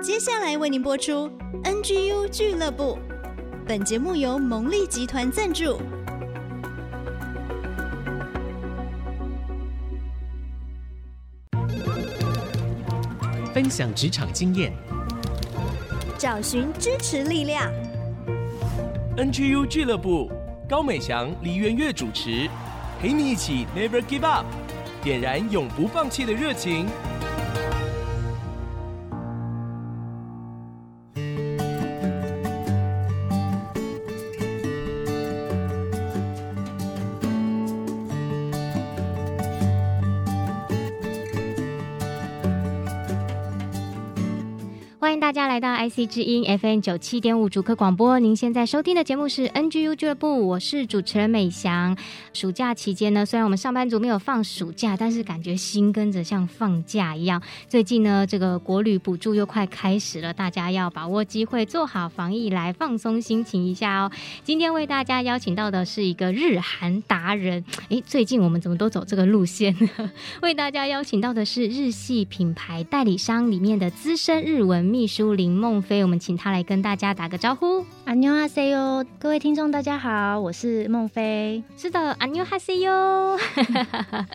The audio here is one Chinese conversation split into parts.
接下来为您播出 NGU 俱乐部。本节目由蒙利集团赞助，分享职场经验，找寻支持力量。NGU 俱乐部，高美祥、黎元月主持，陪你一起 Never Give Up，点燃永不放弃的热情。IC 之音 FM 九七点五主客广播。您现在收听的节目是 NGU 俱乐部，我是主持人美翔。暑假期间呢，虽然我们上班族没有放暑假，但是感觉心跟着像放假一样。最近呢，这个国旅补助又快开始了，大家要把握机会，做好防疫，来放松心情一下哦。今天为大家邀请到的是一个日韩达人。诶，最近我们怎么都走这个路线呢？为大家邀请到的是日系品牌代理商里面的资深日文秘书林孟非，我们请他来跟大家打个招呼。阿妞哈西哟，各位听众大家好，我是孟非。是的，阿妞哈西哟。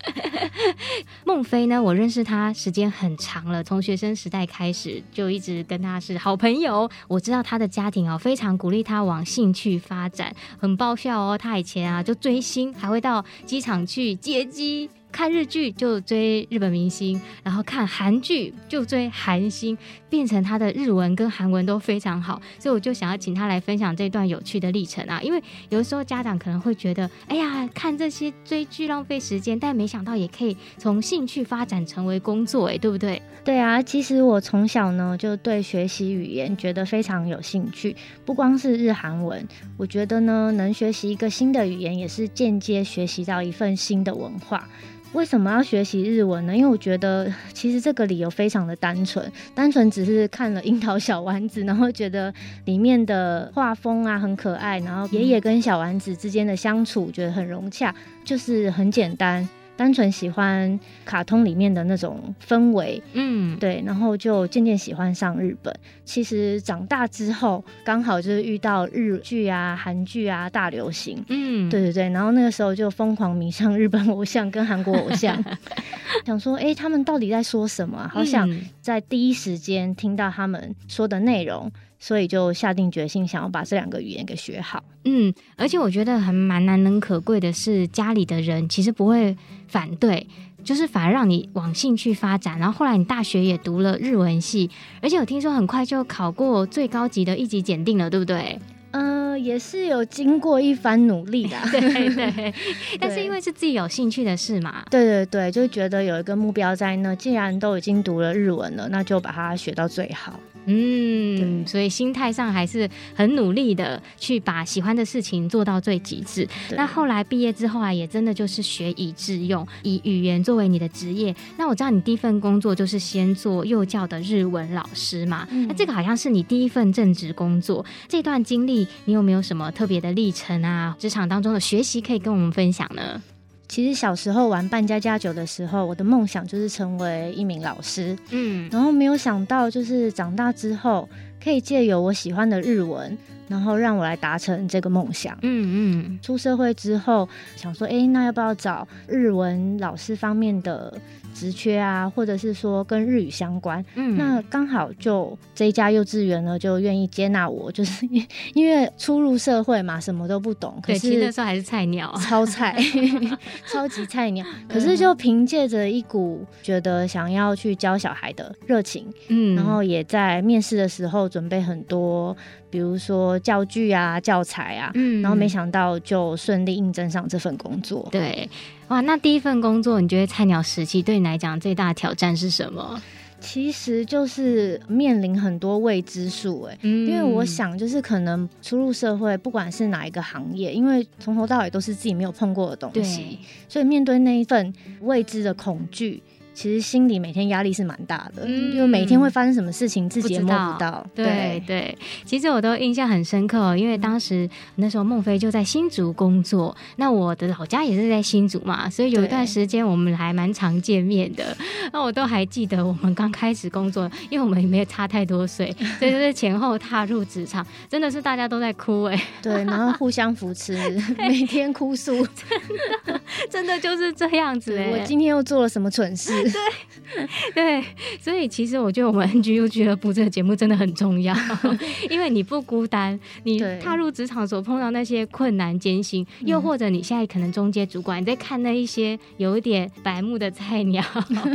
孟非呢，我认识他时间很长了，从学生时代开始就一直跟他是好朋友。我知道他的家庭哦，非常鼓励他往兴趣发展，很爆笑哦。他以前啊就追星，还会到机场去接机，看日剧就追日本明星，然后看韩剧就追韩星，变成他的日文跟韩文都非常好，所以我就想要请他来分享这段有趣的历程啊。因为有的时候家长可能会觉得，哎呀，看这些追剧浪费时间，但没想到也可以从兴趣发展成为工作，哎，对不对？对啊，其实我从小呢就对学习语言觉得非常有兴趣，不光是日韩文，我觉得呢能学习一个新的语言，也是间接学习到一份新的文化。为什么要学习日文呢？因为我觉得 其实这个理由非常的单纯，单纯只是看了《樱桃小丸子》，然后觉得里面的画风啊很可爱，然后爷爷跟小丸子之间的相处觉得很融洽，就是很简单。单纯喜欢卡通里面的那种氛围，嗯，对，然后就渐渐喜欢上日本。其实长大之后，刚好就是遇到日剧啊、韩剧啊大流行，嗯，对对对，然后那个时候就疯狂迷上日本偶像跟韩国偶像，想说，哎，他们到底在说什么？好想在第一时间听到他们说的内容。所以就下定决心，想要把这两个语言给学好。嗯，而且我觉得还蛮难能可贵的是，家里的人其实不会反对，就是反而让你往兴趣发展。然后后来你大学也读了日文系，而且我听说很快就考过最高级的一级检定了，对不对？嗯、呃，也是有经过一番努力的。对 对，但是因为是自己有兴趣的事嘛。对对对，就觉得有一个目标在那，既然都已经读了日文了，那就把它学到最好。嗯，所以心态上还是很努力的，去把喜欢的事情做到最极致。那后来毕业之后啊，也真的就是学以致用，以语言作为你的职业。那我知道你第一份工作就是先做幼教的日文老师嘛，嗯、那这个好像是你第一份正职工作。这段经历，你有没有什么特别的历程啊？职场当中的学习可以跟我们分享呢？其实小时候玩扮家家酒的时候，我的梦想就是成为一名老师。嗯，然后没有想到，就是长大之后可以借由我喜欢的日文，然后让我来达成这个梦想。嗯嗯，出社会之后想说，哎，那要不要找日文老师方面的职缺啊，或者是说跟日语相关，嗯，那刚好就这一家幼稚园呢，就愿意接纳我，就是因为初入社会嘛，什么都不懂，可是那时候还是菜鸟，超菜，超级菜鸟，可是就凭借着一股觉得想要去教小孩的热情，嗯，然后也在面试的时候准备很多，比如说教具啊、教材啊，嗯，然后没想到就顺利应征上这份工作，对。哇，那第一份工作，你觉得菜鸟时期对你来讲最大的挑战是什么？其实就是面临很多未知数，哎，因为我想就是可能初入社会，不管是哪一个行业，因为从头到尾都是自己没有碰过的东西，所以面对那一份未知的恐惧。其实心里每天压力是蛮大的，嗯因为每天会发生什么事情自己也摸不到。对对，其实我都印象很深刻哦，因为当时那时候孟非就在新竹工作，那我的老家也是在新竹嘛，所以有一段时间我们还蛮常见面的。那我都还记得我们刚开始工作，因为我们也没有差太多岁，所以就是前后踏入职场，真的是大家都在哭哎。对，然后互相扶持，每天哭诉，真的真的就是这样子哎。我今天又做了什么蠢事？对 对，所以其实我觉得我们 NGU 俱乐部这个节目真的很重要，因为你不孤单，你踏入职场所碰到那些困难艰辛，又或者你现在可能中阶主管你在看那一些有一点白目的菜鸟，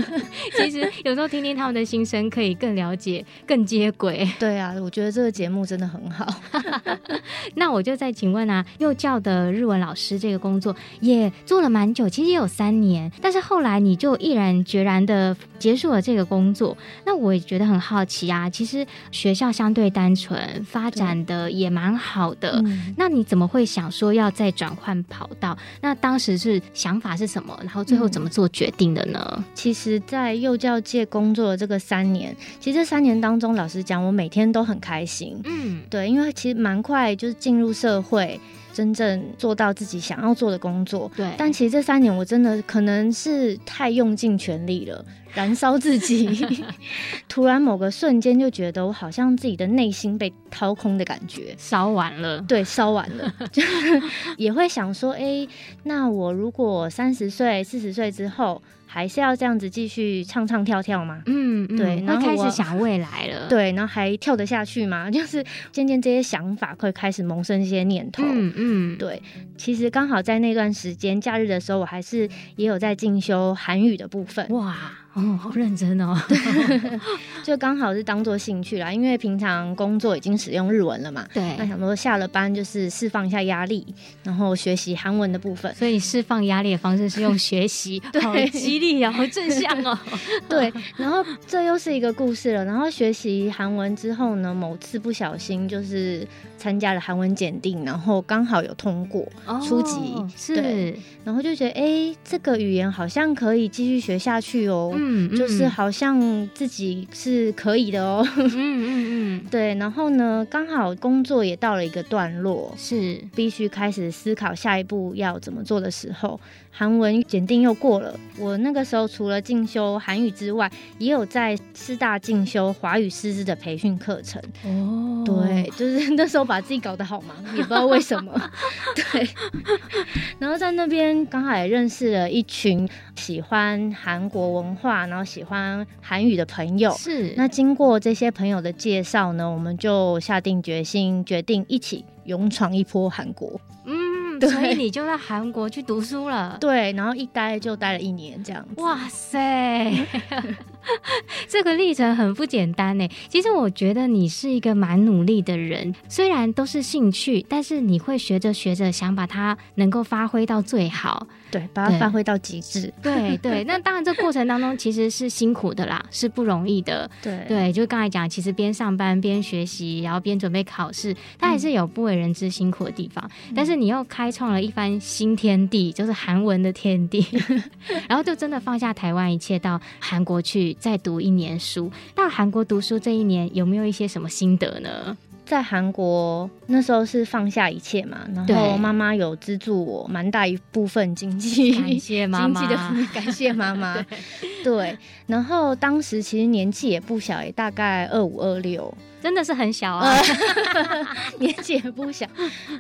其实有时候听听他们的心声，可以更了解、更接轨。对啊，我觉得这个节目真的很好。那我就再请问啊，幼教的日文老师这个工作也做了蛮久，其实也有三年，但是后来你就毅然决决然的结束了这个工作，那我也觉得很好奇啊。其实学校相对单纯，发展的也蛮好的。嗯、那你怎么会想说要再转换跑道？那当时是想法是什么？然后最后怎么做决定的呢？嗯、其实，在幼教界工作的这个三年，其实这三年当中，老实讲，我每天都很开心。嗯，对，因为其实蛮快就是进入社会。真正做到自己想要做的工作，对。但其实这三年我真的可能是太用尽全力了，燃烧自己。突然某个瞬间就觉得我好像自己的内心被掏空的感觉，烧完了。对，烧完了，就 也会想说，哎、欸，那我如果三十岁、四十岁之后。还是要这样子继续唱唱跳跳吗？嗯，嗯对，然后开始想未来了。对，然后还跳得下去吗？就是渐渐这些想法会开始萌生一些念头。嗯嗯，对。其实刚好在那段时间假日的时候，我还是也有在进修韩语的部分。哇。哦，好认真哦，就刚好是当做兴趣啦，因为平常工作已经使用日文了嘛。对，那想说下了班就是释放一下压力，然后学习韩文的部分。所以释放压力的方式是用学习，好激励啊，好正向哦。对，然后这又是一个故事了。然后学习韩文之后呢，某次不小心就是参加了韩文检定，然后刚好有通过初级，对，然后就觉得哎、欸，这个语言好像可以继续学下去哦。嗯嗯，就是好像自己是可以的哦。嗯嗯嗯，对。然后呢，刚好工作也到了一个段落，是必须开始思考下一步要怎么做的时候。韩文检定又过了，我那个时候除了进修韩语之外，也有在师大进修华语师资的培训课程。哦，对，就是那时候把自己搞得好忙，也不知道为什么。对，然后在那边刚好也认识了一群喜欢韩国文化，然后喜欢韩语的朋友。是，那经过这些朋友的介绍呢，我们就下定决心，决定一起勇闯一波韩国。嗯。对，所以你就在韩国去读书了，对，然后一待就待了一年这样子。哇塞，这个历程很不简单呢。其实我觉得你是一个蛮努力的人，虽然都是兴趣，但是你会学着学着想把它能够发挥到最好，对，把它发挥到极致。对对，那当然这过程当中其实是辛苦的啦，是不容易的。对对，就刚才讲，其实边上班边学习，然后边准备考试，它还是有不为人知辛苦的地方。嗯、但是你又开创了一番新天地，就是韩文的天地，然后就真的放下台湾一切，到韩国去再读一年书。到韩国读书这一年，有没有一些什么心得呢？在韩国那时候是放下一切嘛，然后妈妈有资助我蛮大一部分经济，感谢妈妈，经济的感谢妈妈。对，然后当时其实年纪也不小，也大概二五二六。真的是很小啊，年纪也不小，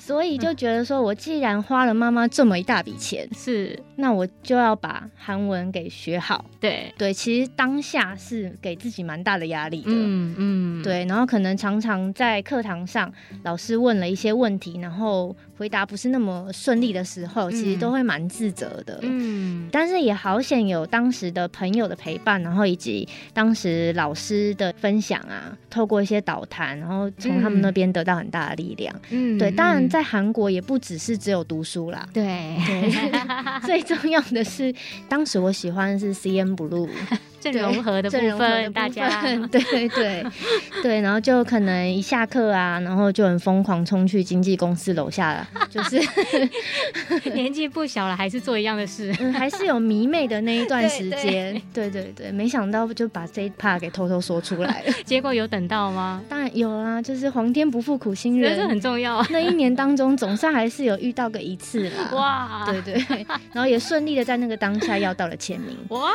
所以就觉得说，我既然花了妈妈这么一大笔钱，是，那我就要把韩文给学好。对。对，其实当下是给自己蛮大的压力的，嗯嗯，对，然后可能常常在课堂上，老师问了一些问题，然后回答不是那么顺利的时候，其实都会蛮自责的，嗯，但是也好险有当时的朋友的陪伴，然后以及当时老师的分享啊，透过一些。导谈，然后从他们那边得到很大的力量。嗯，对，当然在韩国也不只是只有读书啦。对，对 最重要的是，当时我喜欢的是 CN Blue。正融合的部分，大家对对对 对，然后就可能一下课啊，然后就很疯狂冲去经纪公司楼下了，就是 年纪不小了，还是做一样的事，嗯、还是有迷妹的那一段时间，对对对，没想到就把这一 part 给偷偷说出来了，结果有等到吗？当然有啊，就是皇天不负苦心人，这很重要。那一年当中，总算还是有遇到个一次啦，哇，对对，然后也顺利的在那个当下要到了签名，哇，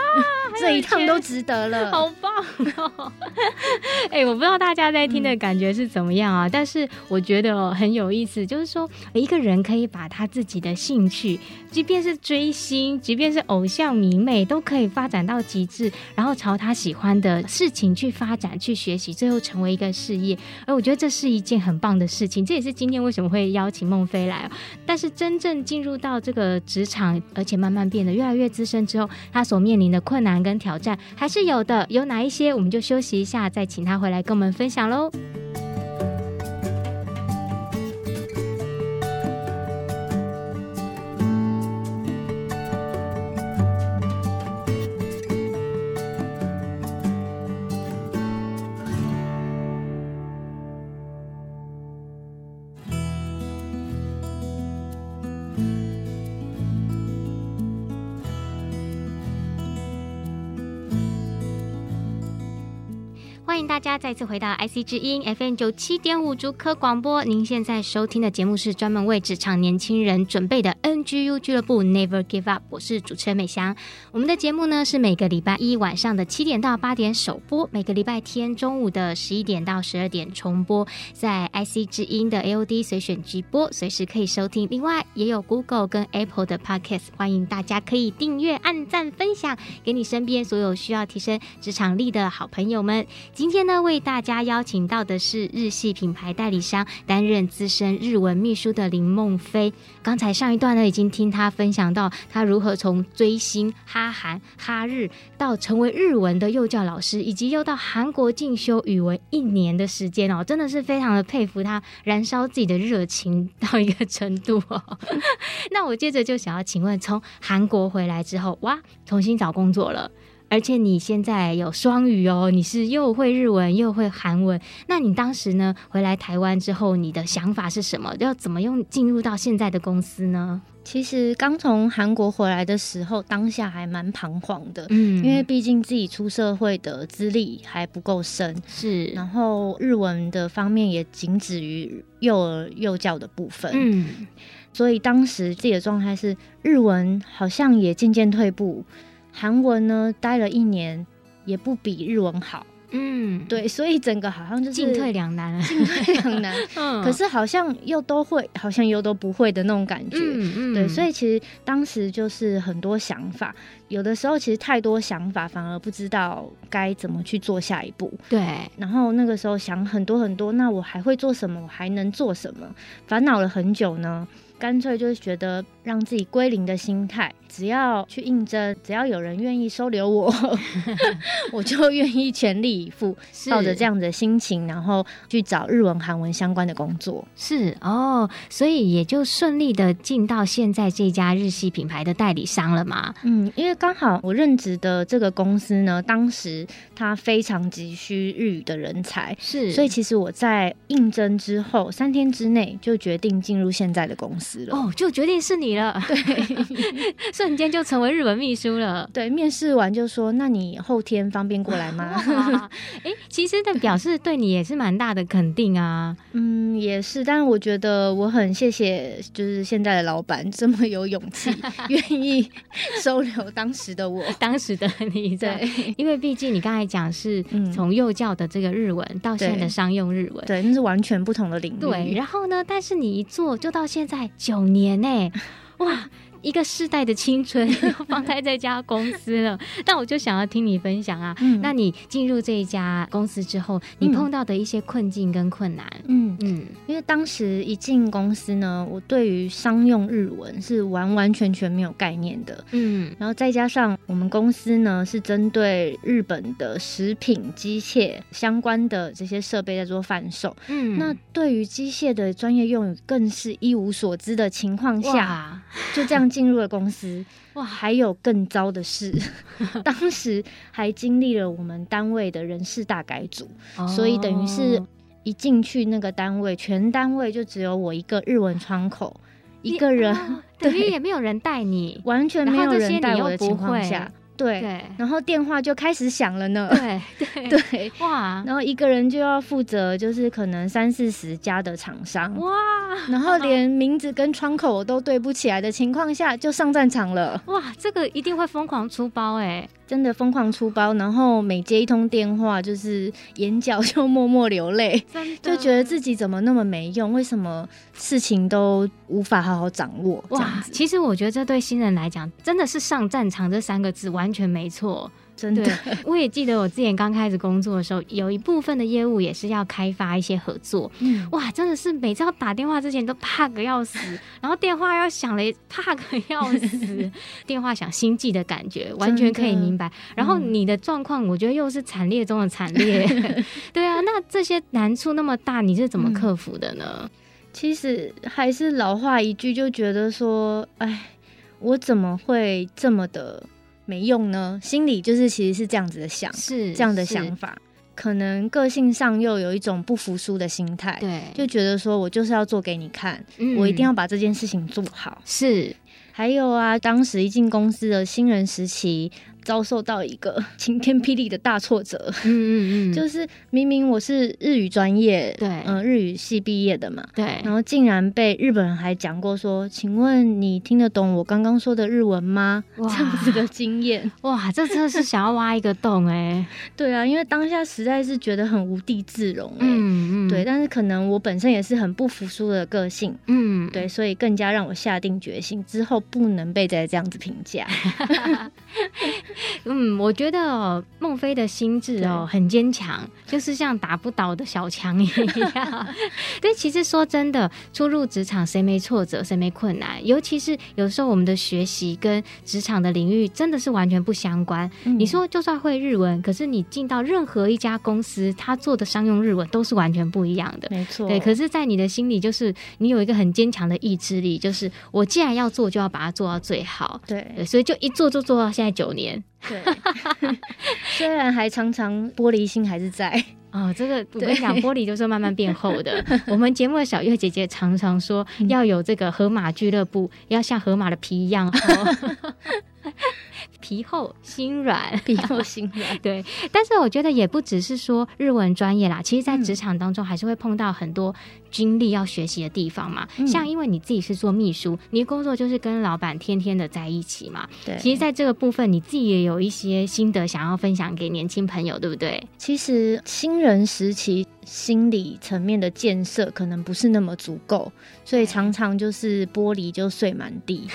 这一趟都都值得了，好棒哦！哎、我不知道大家在听的感觉是怎么样啊，但是我觉得很有意思，就是说一个人可以把他自己的兴趣，即便是追星，即便是偶像迷妹，都可以发展到极致，然后朝他喜欢的事情去发展、去学习，最后成为一个事业。而我觉得这是一件很棒的事情，这也是今天为什么会邀请孟非来。但是真正进入到这个职场，而且慢慢变得越来越资深之后，他所面临的困难跟挑战还是有的。有哪一些，我们就休息一下，再请他回来跟我们分享喽。再次回到 IC 之音 FM 九七点五竹科广播。您现在收听的节目是专门为职场年轻人准备的 NGU 俱乐部 Never Give Up。我是主持人美香。我们的节目呢是每个礼拜一晚上的七点到八点首播，每个礼拜天中午的十一点到十二点重播，在 IC 之音的 AOD 随选直播，随时可以收听。另外也有 Google 跟 Apple 的 Podcast，欢迎大家可以订阅、按赞、分享给你身边所有需要提升职场力的好朋友们。今天呢，为大家邀请到的是日系品牌代理商担任资深日文秘书的林梦飞。刚才上一段呢，已经听他分享到他如何从追星、哈韩、哈日到成为日文的幼教老师，以及又到韩国进修语文一年的时间哦，真的是非常的佩服他燃烧自己的热情到一个程度哦。那我接着就想要请问，从韩国回来之后，哇，重新找工作了。而且你现在有双语哦，你是又会日文又会韩文。那你当时呢，回来台湾之后，你的想法是什么？要怎么用进入到现在的公司呢？其实刚从韩国回来的时候，当下还蛮彷徨的，嗯，因为毕竟自己出社会的资历还不够深，是，然后日文的方面也仅止于幼儿幼教的部分，嗯，所以当时自己的状态是日文好像也渐渐退步。韩文呢，待了一年，也不比日文好。嗯，对，所以整个好像就是进退两难，进退两难。嗯，可是好像又都会，好像又都不会的那种感觉。嗯嗯，对，所以其实当时就是很多想法，有的时候其实太多想法，反而不知道该怎么去做下一步。对，然后那个时候想很多很多，那我还会做什么？我还能做什么？烦恼了很久呢。干脆就是觉得让自己归零的心态，只要去应征，只要有人愿意收留我，我就愿意全力以赴，抱着这样的心情，然后去找日文、韩文相关的工作。是哦，所以也就顺利的进到现在这家日系品牌的代理商了嘛。嗯，因为刚好我任职的这个公司呢，当时他非常急需日语的人才，是，所以其实我在应征之后三天之内就决定进入现在的公司。哦，就决定是你了，对，瞬间就成为日本秘书了。对，面试完就说：“那你后天方便过来吗？”哎、欸，其实的表示对你也是蛮大的肯定啊。嗯，也是，但是我觉得我很谢谢，就是现在的老板这么有勇气，愿意收留当时的我，当时的你。对，因为毕竟你刚才讲是从幼教的这个日文到现在的商用日文，对，那是完全不同的领域。对，然后呢，但是你一做就到现在九年呢、欸，哇！一个世代的青春 放在这家公司了，但我就想要听你分享啊。嗯、那你进入这一家公司之后，你碰到的一些困境跟困难？嗯嗯，因为当时一进公司呢，我对于商用日文是完完全全没有概念的。嗯，然后再加上我们公司呢是针对日本的食品机械相关的这些设备在做贩售。嗯，那对于机械的专业用语更是一无所知的情况下，就这样。进入了公司，哇，还有更糟的事，当时还经历了我们单位的人事大改组，哦、所以等于是一进去那个单位，全单位就只有我一个日文窗口，一个人，哦、等于也没有人带你，完全没有人带我的情况下。对，对，然后电话就开始响了呢。对 对对，哇！然后一个人就要负责，就是可能三四十家的厂商，哇！然后连名字跟窗口都对不起来的情况下，就上战场了。哇，这个一定会疯狂出包哎！真的疯狂出包，然后每接一通电话，就是眼角就默默流泪，就觉得自己怎么那么没用？为什么事情都无法好好掌握？哇，其实我觉得这对新人来讲，真的是上战场这三个字完全没错。真的，我也记得我之前刚开始工作的时候，有一部分的业务也是要开发一些合作。嗯，哇，真的是每次要打电话之前都怕个要死，然后电话要响了怕个要死，电话响心悸的感觉完全可以明白。然后你的状况，我觉得又是惨烈中的惨烈。嗯、对啊，那这些难处那么大，你是怎么克服的呢？嗯、其实还是老话一句，就觉得说，哎，我怎么会这么的？没用呢，心里就是其实是这样子的想，是这样的想法，可能个性上又有一种不服输的心态，对，就觉得说我就是要做给你看，嗯，我一定要把这件事情做好。是，还有啊，当时一进公司的新人时期。遭受到一个 晴天霹雳的大挫折，嗯嗯嗯，就是明明我是日语专业，对，嗯、呃，日语系毕业的嘛，对，然后竟然被日本人还讲过说，请问你听得懂我刚刚说的日文吗？哇。这样子的经验，哇，这真的是想要挖一个洞哎、欸，对啊，因为当下实在是觉得很无地自容、欸，嗯嗯，对，但是可能我本身也是很不服输的个性，嗯，对，所以更加让我下定决心之后不能被再这样子评价。嗯，我觉得孟非的心智哦很坚强，就是像打不倒的小强一样。但，其实说真的，初入职场谁没挫折，谁没困难？尤其是有时候我们的学习跟职场的领域真的是完全不相关。嗯、你说就算会日文，可是你进到任何一家公司，他做的商用日文都是完全不一样的。没错，对。可是，在你的心里，就是你有一个很坚强的意志力，就是我既然要做，就要把它做到最好。对，对，所以就一做就做到现在九年。对，虽然还常常玻璃心还是在哦。这个我跟你讲，玻璃就是慢慢变厚的。我们节目的小月姐姐常常说，要有这个河马俱乐部，要像河马的皮一样厚。皮厚心软，皮厚心软。对，但是我觉得也不只是说日文专业啦，其实，在职场当中还是会碰到很多经历要学习的地方嘛。嗯、像因为你自己是做秘书，你的工作就是跟老板天天的在一起嘛。对，其实，在这个部分，你自己也有一些心得想要分享给年轻朋友，对不对？其实新人时期心理层面的建设可能不是那么足够，所以常常就是玻璃就碎满地。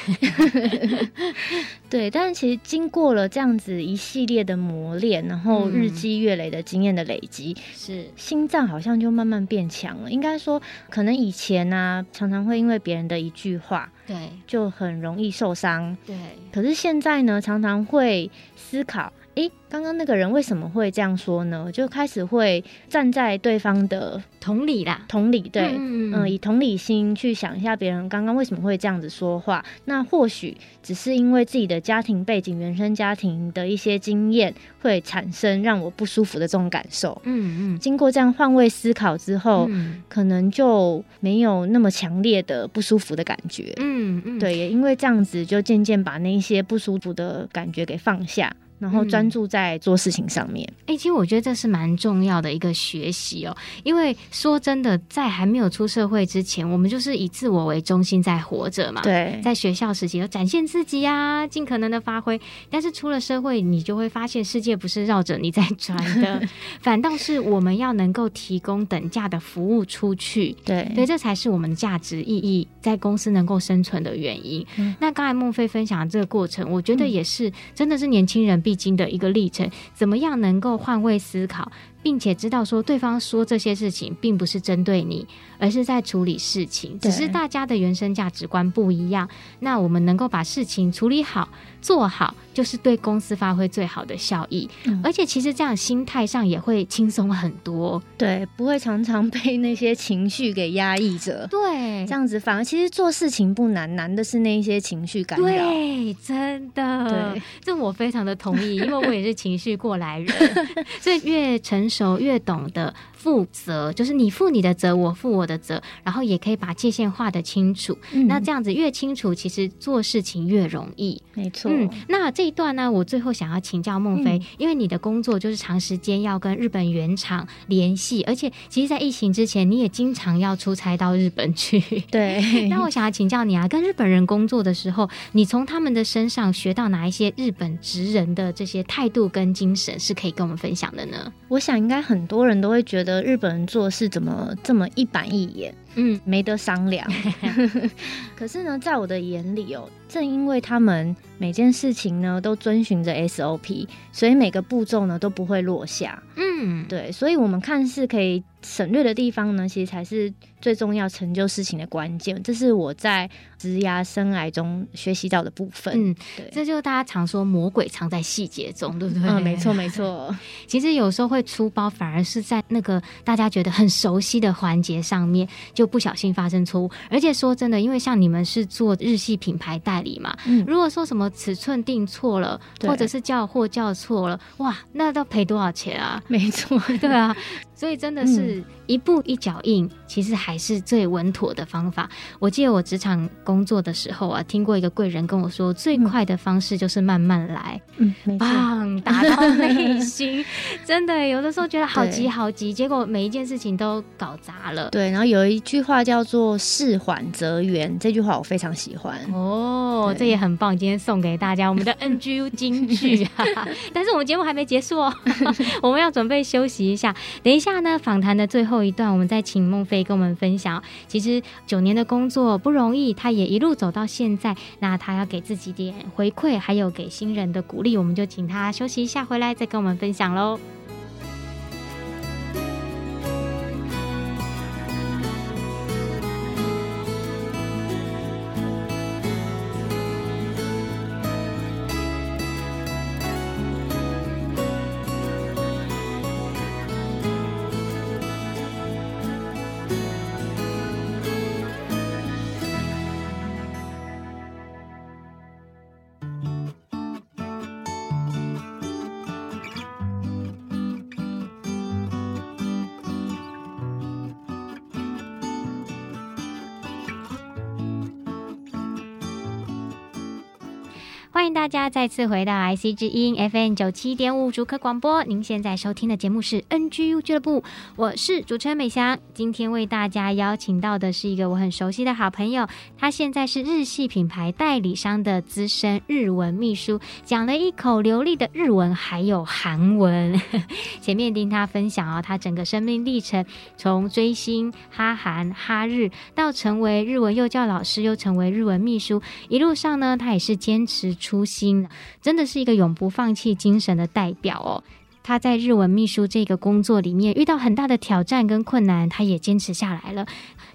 对，但是其实经过了这样子一系列的磨练，然后日积月累的经验的累积，是、嗯、心脏好像就慢慢变强了。应该说，可能以前呢、啊，常常会因为别人的一句话，对，就很容易受伤。对，可是现在呢，常常会思考。诶，刚刚那个人为什么会这样说呢？就开始会站在对方的同理啦，同理，对，嗯，嗯，以同理心去想一下别人刚刚为什么会这样子说话。那或许只是因为自己的家庭背景、原生家庭的一些经验，会产生让我不舒服的这种感受。嗯嗯，经过这样换位思考之后，嗯，可能就没有那么强烈的不舒服的感觉。嗯嗯，对，也因为这样子，就渐渐把那些不舒服的感觉给放下。然后专注在做事情上面。哎、嗯，其实我觉得这是蛮重要的一个学习哦。因为说真的，在还没有出社会之前，我们就是以自我为中心在活着嘛。对，在学校时期要展现自己啊，尽可能的发挥。但是出了社会，你就会发现世界不是绕着你在转的，反倒是我们要能够提供等价的服务出去。对，对，这才是我们的价值意义，在公司能够生存的原因。嗯、那刚才孟非分享的这个过程，我觉得也是，真的是年轻人必经的一个历程，怎么样能够换位思考，并且知道说对方说这些事情并不是针对你，而是在处理事情，只是大家的原生价值观不一样。那我们能够把事情处理好、做好。就是对公司发挥最好的效益。嗯、而且其实这样心态上也会轻松很多，对，不会常常被那些情绪给压抑着。对，这样子反而其实做事情不难，难的是那一些情绪干扰。对，真的，对，这我非常的同意，因为我也是情绪过来人，所以越成熟越懂的。负责就是你负你的责，我负我的责，然后也可以把界限画得清楚。嗯、那这样子越清楚，其实做事情越容易。没错。嗯，那这一段呢，我最后想要请教孟非，嗯、因为你的工作就是长时间要跟日本原厂联系，而且其实，在疫情之前，你也经常要出差到日本去。对。那我想要请教你啊，跟日本人工作的时候，你从他们的身上学到哪一些日本职人的这些态度跟精神，是可以跟我们分享的呢？我想，应该很多人都会觉得。的日本人做事怎么这么一板一眼？嗯，没得商量。可是呢，在我的眼里哦，正因为他们每件事情呢都遵循着 SOP，所以每个步骤呢都不会落下。嗯，对，所以我们看似可以省略的地方呢，其实才是最重要成就事情的关键。这是我在职涯生涯中学习到的部分。嗯，对，这就是大家常说魔鬼藏在细节中，对不对？嗯，没错，没错。其实有时候会出包，反而是在那个大家觉得很熟悉的环节上面，就不小心发生错误。而且说真的，因为像你们是做日系品牌代理嘛，嗯，如果说什么尺寸定错了，或者是叫货叫错了，哇，那都赔多少钱啊？没错，对啊。所以真的是一步一脚印，嗯、其实还是最稳妥的方法。我记得我职场工作的时候啊，听过一个贵人跟我说，最快的方式就是慢慢来，嗯，棒，打到内心。真的，有的时候觉得好急好急，结果每一件事情都搞砸了。对，然后有一句话叫做“事缓则圆”，这句话我非常喜欢。哦，这也很棒，今天送给大家我们的 NGU 金句啊！但是我们节目还没结束哦，我们要准备休息一下，等一。下呢，访谈的最后后一段，我们再请孟非跟我们分享。其实九年的工作不容易，他也一路走到现在。那他要给自己点回馈，还有给新人的鼓励，我们就请他休息一下，回来再跟我们分享喽。家再次回到 IC 之音 FM 九七点五主客广播。您现在收听的节目是 NGU 俱乐部，我是主持人美翔。今天为大家邀请到的是一个我很熟悉的好朋友，他现在是日系品牌代理商的资深日文秘书，讲了一口流利的日文，还有韩文。前面听他分享哦，他整个生命历程，从追星哈韩哈日，到成为日文幼教老师，又成为日文秘书，一路上呢，他也是坚持。初心真的是一个永不放弃精神的代表哦。他在日文秘书这个工作里面遇到很大的挑战跟困难，他也坚持下来了。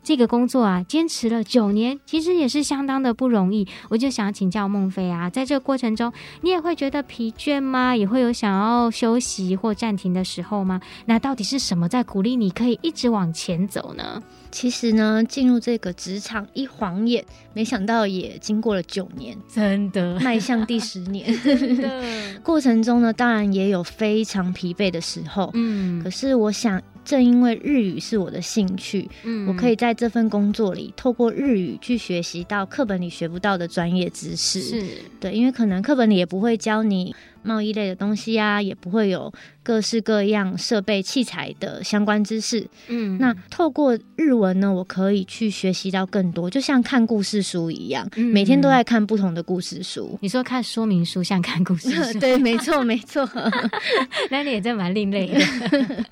这个工作啊，坚持了九年，其实也是相当的不容易。我就想请教孟非啊，在这个过程中，你也会觉得疲倦吗？也会有想要休息或暂停的时候吗？那到底是什么在鼓励你可以一直往前走呢？其实呢，进入这个职场一晃眼，没想到也经过了九年，真的迈向第十年。过程中呢，当然也有非常疲惫的时候。嗯，可是我想。正因为日语是我的兴趣，嗯，我可以在这份工作里透过日语去学习到课本里学不到的专业知识。是，对，因为可能课本里也不会教你。贸易类的东西啊，也不会有各式各样设备器材的相关知识。嗯，那透过日文呢，我可以去学习到更多，就像看故事书一样，每天都在看不同的故事书。你说看说明书像看故事书？对，没错，没错。那你也真蛮另类的。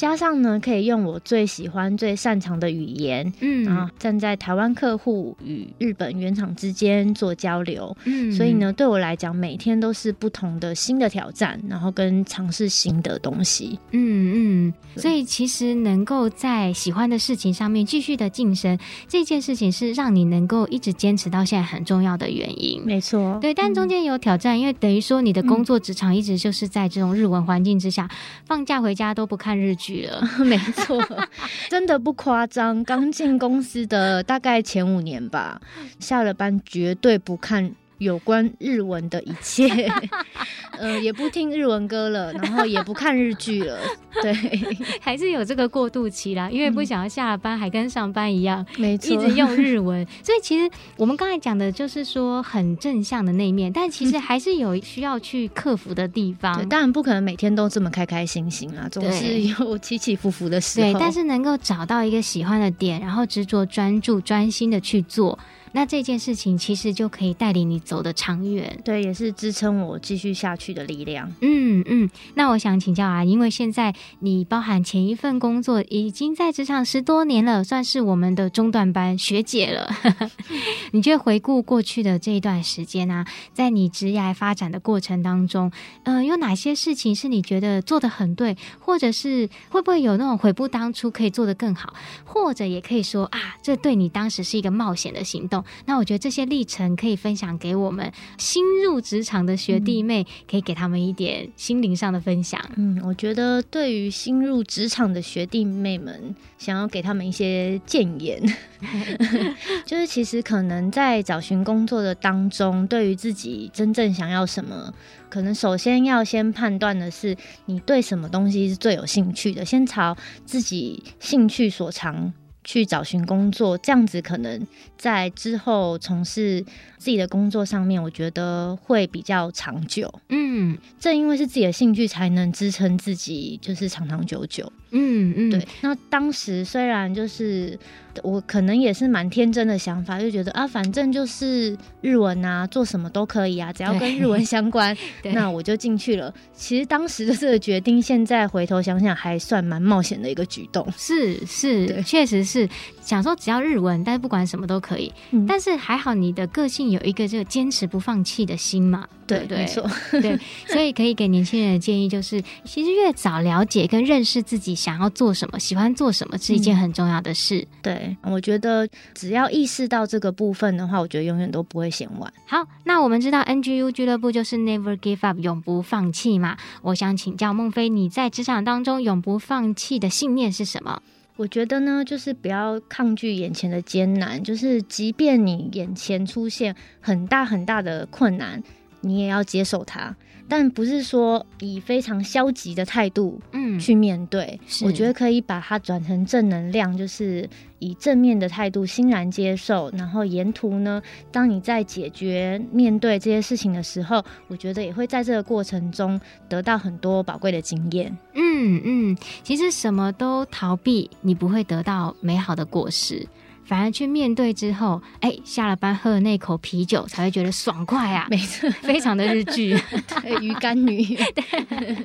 加上呢，可以用我最喜欢、最擅长的语言，嗯，然后站在台湾客户与日本原厂之间做交流。嗯，所以呢，对我来讲，每天都是不同的新的挑战，然后跟尝试新的东西。嗯嗯，所以其实能够在喜欢的事情上面继续的晋升，这件事情是让你能够一直坚持到现在很重要的原因。没错，对，但中间有挑战，嗯、因为等于说你的工作职场一直就是在这种日文环境之下，嗯、放假回家都不看日剧 没错，真的不夸张。刚进公司的大概前五年吧，下了班绝对不看。有关日文的一切，呃，也不听日文歌了，然后也不看日剧了，对，还是有这个过渡期啦，因为不想要下了班还跟上班一样，没错，一直用日文。所以其实我们刚才讲的就是说很正向的那一面，但其实还是有需要去克服的地方。对，当然不可能每天都这么开开心心啊，总是有起起伏伏的时候。对，但是能够找到一个喜欢的点，然后执着、专注、专心的去做。那这件事情其实就可以带领你走得长远，对，也是支撑我继续下去的力量。嗯嗯，那我想请教啊，因为现在你包含前一份工作已经在职场十多年了，算是我们的中段班学姐了。你觉得回顾过去的这一段时间啊，在你职业发展的过程当中，呃，有哪些事情是你觉得做得很对，或者是会不会有那种悔不当初可以做得更好，或者也可以说啊，这对你当时是一个冒险的行动。那我觉得这些历程可以分享给我们新入职场的学弟妹，可以给他们一点心灵上的分享。嗯，我觉得对于新入职场的学弟妹们，想要给他们一些建言 就是其实可能在找寻工作的当中，对于自己真正想要什么，可能首先要先判断的是你对什么东西是最有兴趣的，先朝自己兴趣所长。去找寻工作，这样子可能在之后从事自己的工作上面，我觉得会比较长久。嗯，正因为是自己的兴趣，才能支撑自己，就是长长久久。嗯嗯，对。那当时虽然就是我可能也是蛮天真的想法，就觉得啊，反正就是日文啊，做什么都可以啊，只要跟日文相关，那我就进去了。其实当时的这个决定，现在回头想想，还算蛮冒险的一个举动。是是，确实是想说只要日文，但是不管什么都可以。嗯，但是还好你的个性有一个这个坚持不放弃的心嘛。对，对，没错，对，所以可以给年轻人的建议就是，其实越早了解跟认识自己想要做什么、喜欢做什么，是一件很重要的事。嗯、对，我觉得只要意识到这个部分的话，我觉得永远都不会嫌晚。好，那我们知道 NGU 俱乐部就是 Never Give Up，永不放弃嘛。我想请教孟非，你在职场当中永不放弃的信念是什么？我觉得呢，就是不要抗拒眼前的艰难，就是即便你眼前出现很大很大的困难。你也要接受它，但不是说以非常消极的态度，嗯，去面对。我觉得可以把它转成正能量，就是以正面的态度欣然接受。然后沿途呢，当你在解决面对这些事情的时候，我觉得也会在这个过程中得到很多宝贵的经验。嗯嗯，其实什么都逃避，你不会得到美好的果实。反而去面对之后，哎、欸，下了班喝了那口啤酒，才会觉得爽快啊！没错，非常的日剧，鱼干女。对，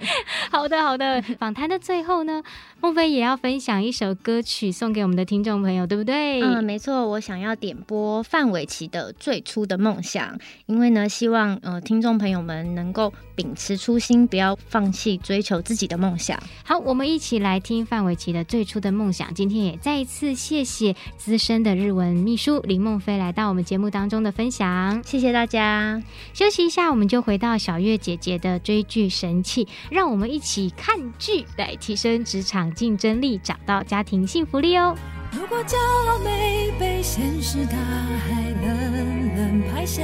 好的好的。访谈的最后呢，孟非也要分享一首歌曲送给我们的听众朋友，对不对？嗯，没错，我想要点播范玮琪的《最初的梦想》，因为呢，希望呃听众朋友们能够秉持初心，不要放弃追求自己的梦想。好，我们一起来听范玮琪的《最初的梦想》。今天也再一次谢谢资深的日文秘书林梦飞来到我们节目当中的分享，谢谢大家。休息一下，我们就回到小月姐姐的追剧神器，让我们一起看剧来提升职场竞争力，找到家庭幸福力哦。如果骄傲没被现实大海冷冷拍下，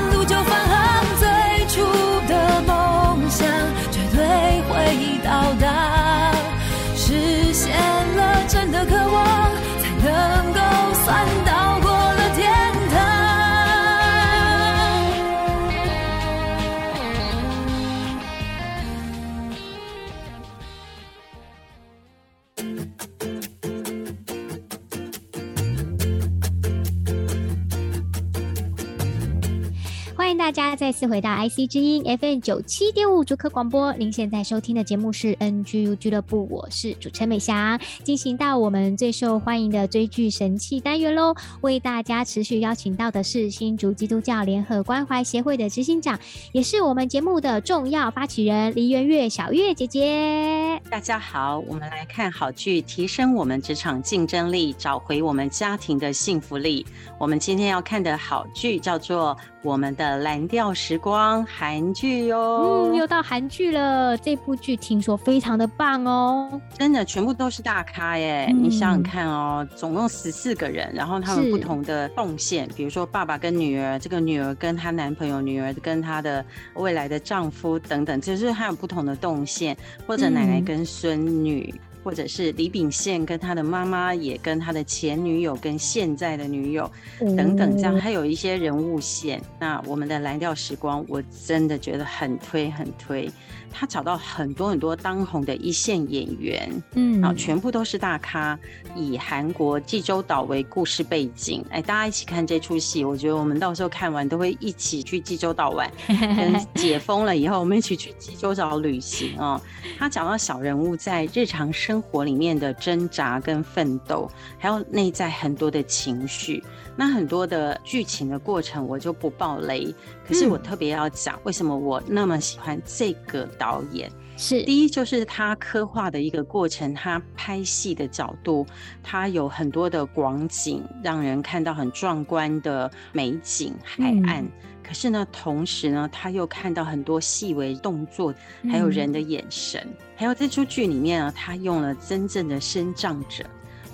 大家再次回到 IC 之音 FM 九七点五竹科广播。您现在收听的节目是 NGU 俱乐部，我是主持人美翔。进行到我们最受欢迎的追剧神器单元喽，为大家持续邀请到的是新竹基督教联合关怀协会的执行长，也是我们节目的重要发起人黎元月小月姐姐。大家好，我们来看好剧，提升我们职场竞争力，找回我们家庭的幸福力。我们今天要看的好剧叫做《我们的》。蓝调时光韩剧哟，嗯，又到韩剧了。这部剧听说非常的棒哦，真的全部都是大咖耶。嗯、你想想看哦，总共十四个人，然后他们不同的动线，比如说爸爸跟女儿，这个女儿跟她男朋友，女儿跟她的未来的丈夫等等，就是还有不同的动线，或者奶奶跟孙女。嗯或者是李秉宪跟他的妈妈，也跟他的前女友跟现在的女友等等，这样还有一些人物线。那我们的蓝调时光，我真的觉得很推很推。他找到很多很多当红的一线演员，嗯，然后全部都是大咖，以韩国济州岛为故事背景，哎，大家一起看这出戏，我觉得我们到时候看完都会一起去济州岛玩，等解封了以后，我们一起去济州岛旅行哦。他讲到小人物在日常生活里面的挣扎跟奋斗，还有内在很多的情绪。那很多的剧情的过程我就不爆雷，可是我特别要讲为什么我那么喜欢这个导演。是第一，就是他刻画的一个过程，他拍戏的角度，他有很多的广景，让人看到很壮观的美景海岸。嗯、可是呢，同时呢，他又看到很多细微动作，还有人的眼神。嗯、还有这出剧里面呢，他用了真正的身障者。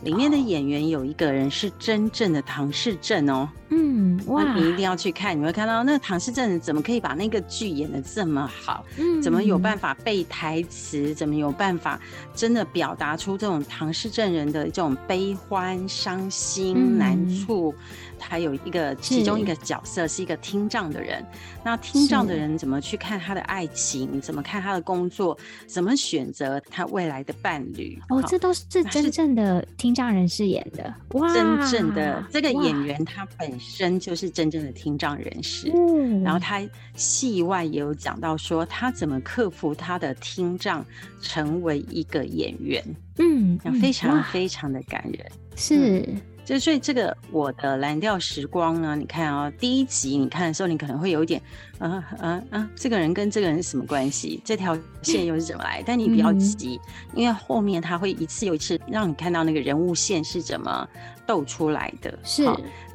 里面的演员有一个人是真正的唐氏症哦，嗯，哇，你一定要去看，你会看到那个唐氏症怎么可以把那个剧演的这么好，嗯，怎么有办法背台词，怎么有办法真的表达出这种唐氏症人的这种悲欢、伤心、难处。还有一个其中一个角色是一个听障的人，那听障的人怎么去看他的爱情？怎么看他的工作？怎么选择他未来的伴侣？哦，这都是真正的听障人士演的哇！真正的这个演员他本身就是真正的听障人士，嗯，然后他戏外也有讲到说他怎么克服他的听障，成为一个演员，嗯，非常非常的感人，是。嗯就所以这个我的蓝调时光呢，你看啊、哦，第一集你看的时候，你可能会有一点，啊啊啊，这个人跟这个人是什么关系？这条线又是怎么来？但你不要急，嗯、因为后面他会一次又一次让你看到那个人物线是怎么斗出来的。是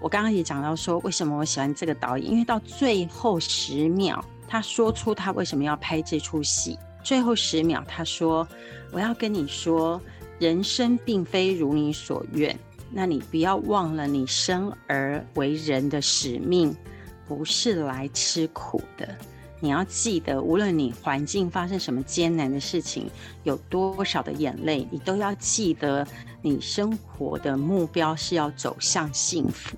我刚刚也讲到说，为什么我喜欢这个导演？因为到最后十秒，他说出他为什么要拍这出戏。最后十秒，他说：“我要跟你说，人生并非如你所愿。”那你不要忘了，你生而为人的使命不是来吃苦的。你要记得，无论你环境发生什么艰难的事情，有多少的眼泪，你都要记得，你生活的目标是要走向幸福。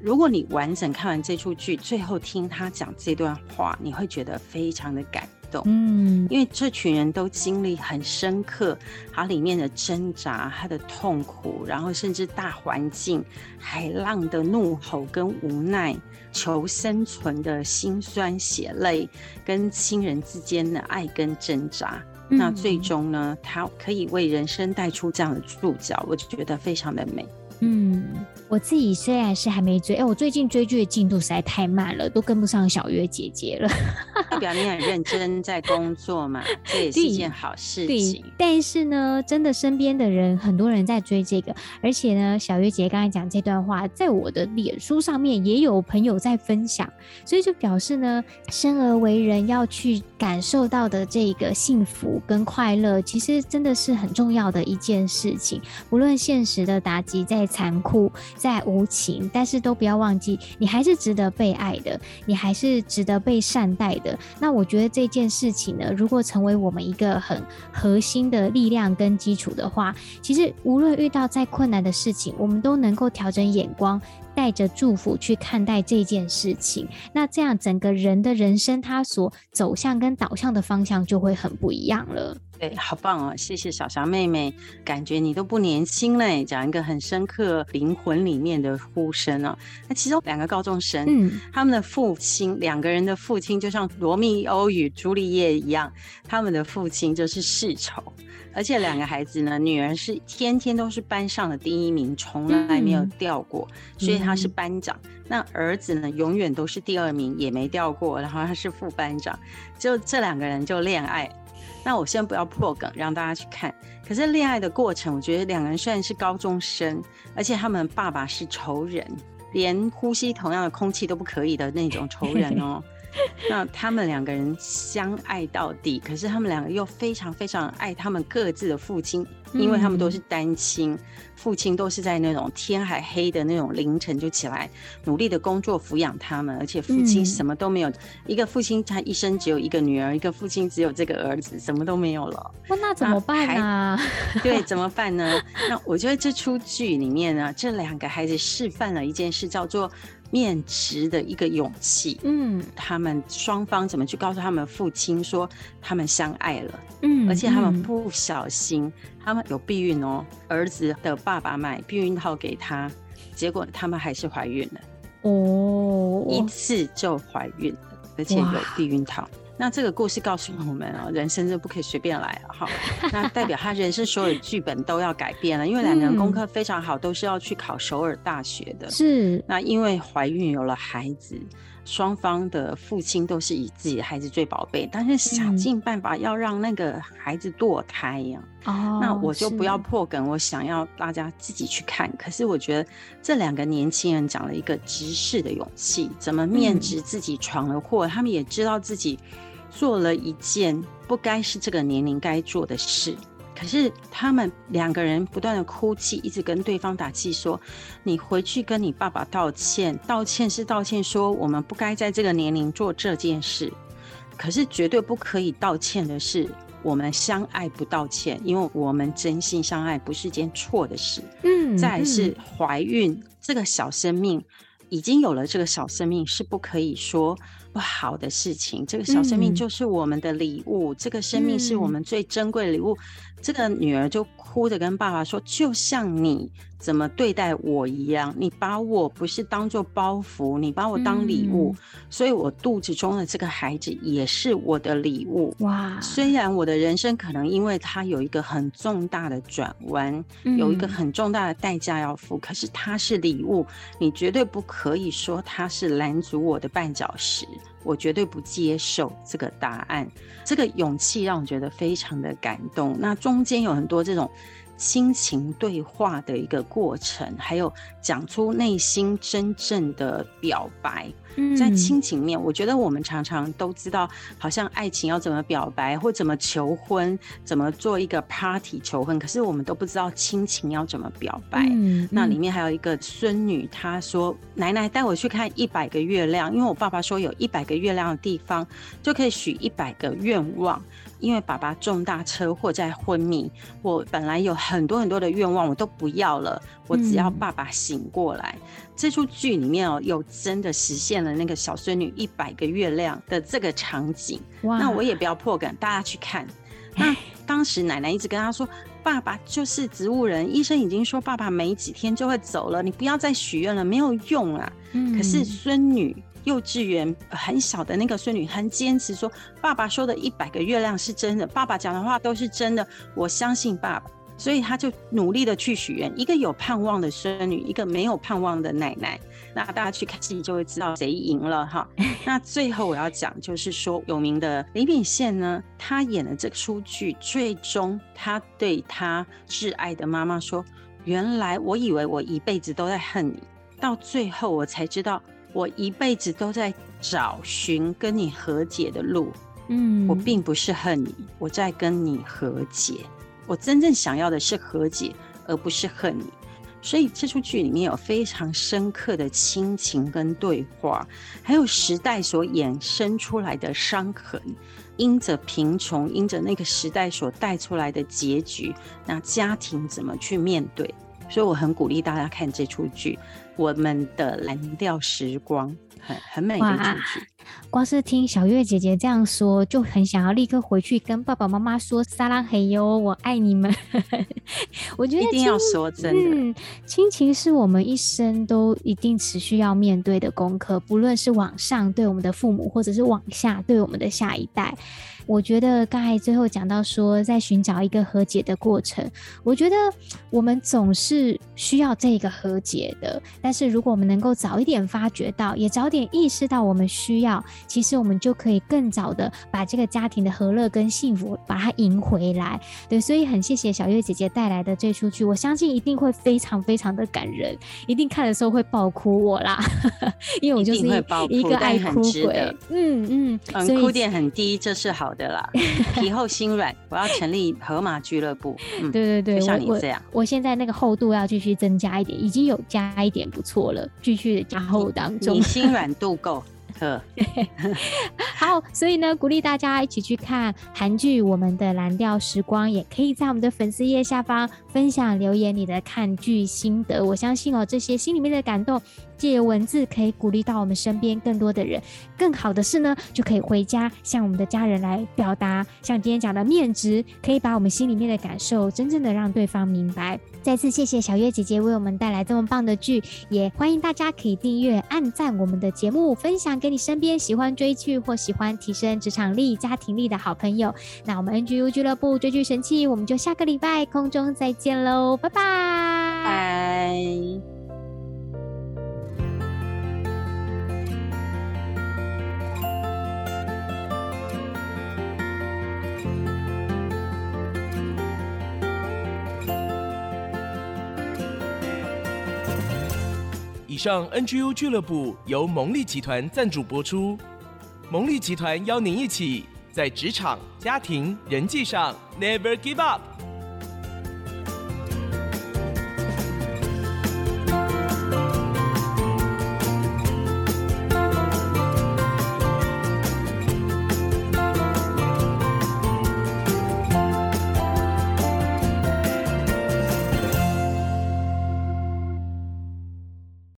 如果你完整看完这出剧，最后听他讲这段话，你会觉得非常的感。嗯，因为这群人都经历很深刻，它里面的挣扎、他的痛苦，然后甚至大环境、海浪的怒吼跟无奈、求生存的辛酸血泪，跟亲人之间的爱跟挣扎。嗯、那最终呢，他可以为人生带出这样的注脚，我就觉得非常的美。嗯，我自己虽然是还没追，哎，我最近追剧的进度实在太慢了，都跟不上小月姐姐了。代表你很认真在工作嘛，这也是一件好事情。但是呢，真的身边的人很多人在追这个，而且呢，小月姐刚才讲这段话，在我的脸书上面也有朋友在分享，所以就表示呢，生而为人要去感受到的这个幸福跟快乐，其实真的是很重要的一件事情。无论现实的打击再残酷、再无情，但是都不要忘记，你还是值得被爱的，你还是值得被善待的。那我觉得这件事情呢，如果成为我们一个很核心的力量跟基础的话，其实无论遇到再困难的事情，我们都能够调整眼光，带着祝福去看待这件事情。那这样整个人的人生，他所走向跟导向的方向就会很不一样了。对，好棒哦！谢谢小霞妹妹，感觉你都不年轻嘞，讲一个很深刻灵魂里面的呼声哦。那其中两个高中生，嗯，他们的父亲，两个人的父亲就像罗密欧与朱丽叶一样，他们的父亲就是世仇，而且两个孩子呢，女儿是天天都是班上的第一名，从来没有掉过，嗯、所以他是班长。嗯、那儿子呢，永远都是第二名，也没掉过，然后他是副班长。就这两个人就恋爱。那我先不要破梗，让大家去看。可是恋爱的过程，我觉得两个人虽然是高中生，而且他们爸爸是仇人，连呼吸同样的空气都不可以的那种仇人哦。那他们两个人相爱到底，可是他们两个又非常非常爱他们各自的父亲，因为他们都是单亲，父亲都是在那种天还黑的那种凌晨就起来努力的工作抚养他们，而且父亲什么都没有，一个父亲他一生只有一个女儿，一个父亲只有这个儿子，什么都没有了。那怎么办呢？对，怎么办呢？那我觉得这出剧里面呢，这两个孩子示范了一件事，叫做。面值的一个勇气，嗯，他们双方怎么去告诉他们父亲说他们相爱了，嗯，而且他们不小心，他们有避孕哦，儿子的爸爸买避孕套给他，结果他们还是怀孕了，哦，一次就怀孕了，而且有避孕套。那这个故事告诉我们啊，人生就不可以随便来了哈。那代表他人生所有剧本都要改变了，因为两个人功课非常好，都是要去考首尔大学的。是。那因为怀孕有了孩子，双方的父亲都是以自己的孩子最宝贝，但是想尽办法要让那个孩子堕胎呀。哦。那我就不要破梗，我想要大家自己去看。可是我觉得这两个年轻人讲了一个直视的勇气，怎么面直自己闯了祸，他们也知道自己。做了一件不该是这个年龄该做的事，可是他们两个人不断的哭泣，一直跟对方打气说：“你回去跟你爸爸道歉，道歉是道歉，说我们不该在这个年龄做这件事。可是绝对不可以道歉的是，我们相爱不道歉，因为我们真心相爱不是件错的事。嗯，再来是怀孕这个小生命，已经有了这个小生命是不可以说。”不好的事情，这个小生命就是我们的礼物，嗯、这个生命是我们最珍贵的礼物。嗯、这个女儿就哭着跟爸爸说：“就像你怎么对待我一样，你把我不是当做包袱，你把我当礼物，嗯、所以我肚子中的这个孩子也是我的礼物。哇！虽然我的人生可能因为他有一个很重大的转弯，嗯、有一个很重大的代价要付，可是他是礼物，你绝对不可以说他是拦阻我的绊脚石。”我绝对不接受这个答案，这个勇气让我觉得非常的感动。那中间有很多这种亲情对话的一个过程，还有讲出内心真正的表白。在亲情面，我觉得我们常常都知道，好像爱情要怎么表白，或怎么求婚，怎么做一个 party 求婚，可是我们都不知道亲情要怎么表白。那里面还有一个孙女，她说：“奶奶带我去看一百个月亮，因为我爸爸说有一百个月亮的地方就可以许一百个愿望。”因为爸爸重大车祸在昏迷，我本来有很多很多的愿望，我都不要了，我只要爸爸醒过来。嗯、这出剧里面哦，有真的实现了那个小孙女一百个月亮的这个场景。哇那我也不要破梗，大家去看。那当时奶奶一直跟他说：“爸爸就是植物人，医生已经说爸爸没几天就会走了，你不要再许愿了，没有用啊。嗯”可是孙女。幼稚园很小的那个孙女很坚持说：“爸爸说的一百个月亮是真的，爸爸讲的话都是真的，我相信爸爸。”所以他就努力的去许愿。一个有盼望的孙女，一个没有盼望的奶奶。那大家去看戏就会知道谁赢了哈。那最后我要讲就是说，有名的李秉宪呢，他演的这出剧，最终他对他挚爱的妈妈说：“原来我以为我一辈子都在恨你，到最后我才知道，我一辈子都在找寻跟你和解的路。嗯，我并不是恨你，我在跟你和解。我真正想要的是和解，而不是恨你。”所以这出剧里面有非常深刻的亲情跟对话，还有时代所衍生出来的伤痕，因着贫穷，因着那个时代所带出来的结局，那家庭怎么去面对？所以我很鼓励大家看这出剧，《我们的蓝调时光》。很很美的光是听小月姐姐这样说，就很想要立刻回去跟爸爸妈妈说“撒浪嘿哟，我爱你们”。我觉得一定要说真的，嗯，亲情是我们一生都一定持续要面对的功课，不论是往上对我们的父母，或者是往下对我们的下一代。我觉得刚才最后讲到说，在寻找一个和解的过程，我觉得我们总是需要这个和解的。但是如果我们能够早一点发觉到，也早点意识到我们需要，其实我们就可以更早的把这个家庭的和乐跟幸福把它赢回来。对，所以很谢谢小月姐姐带来的这出剧，我相信一定会非常非常的感人，一定看的时候会爆哭我啦，因为我就是一,一个爱哭鬼。嗯嗯，嗯，哭点很低，这是好的啦，皮厚心软，我要成立河马俱乐部。嗯，对对对，就像你这样我，我现在那个厚度要继续增加一点，已经有加一点，不错了，继续加厚当中。你，心软度够。呵，好，所以呢，鼓励大家一起去看韩剧《我们的蓝调时光》，也可以在我们的粉丝页下方分享留言你的看剧心得。我相信哦，这些心里面的感动，借由文字可以鼓励到我们身边更多的人。更好的是呢，就可以回家向我们的家人来表达，像今天讲的面值，可以把我们心里面的感受真正的让对方明白。再次谢谢小月姐姐为我们带来这么棒的剧，也欢迎大家可以订阅、按赞我们的节目，分享给你身边喜欢追剧或喜欢提升职场力、家庭力的好朋友。那我们 NGU 俱乐部追剧神器，我们就下个礼拜空中再见喽，拜拜。拜。上 NGU 俱乐部由蒙利集团赞助播出。蒙利集团邀您一起在职场、家庭、人际上 Never Give Up。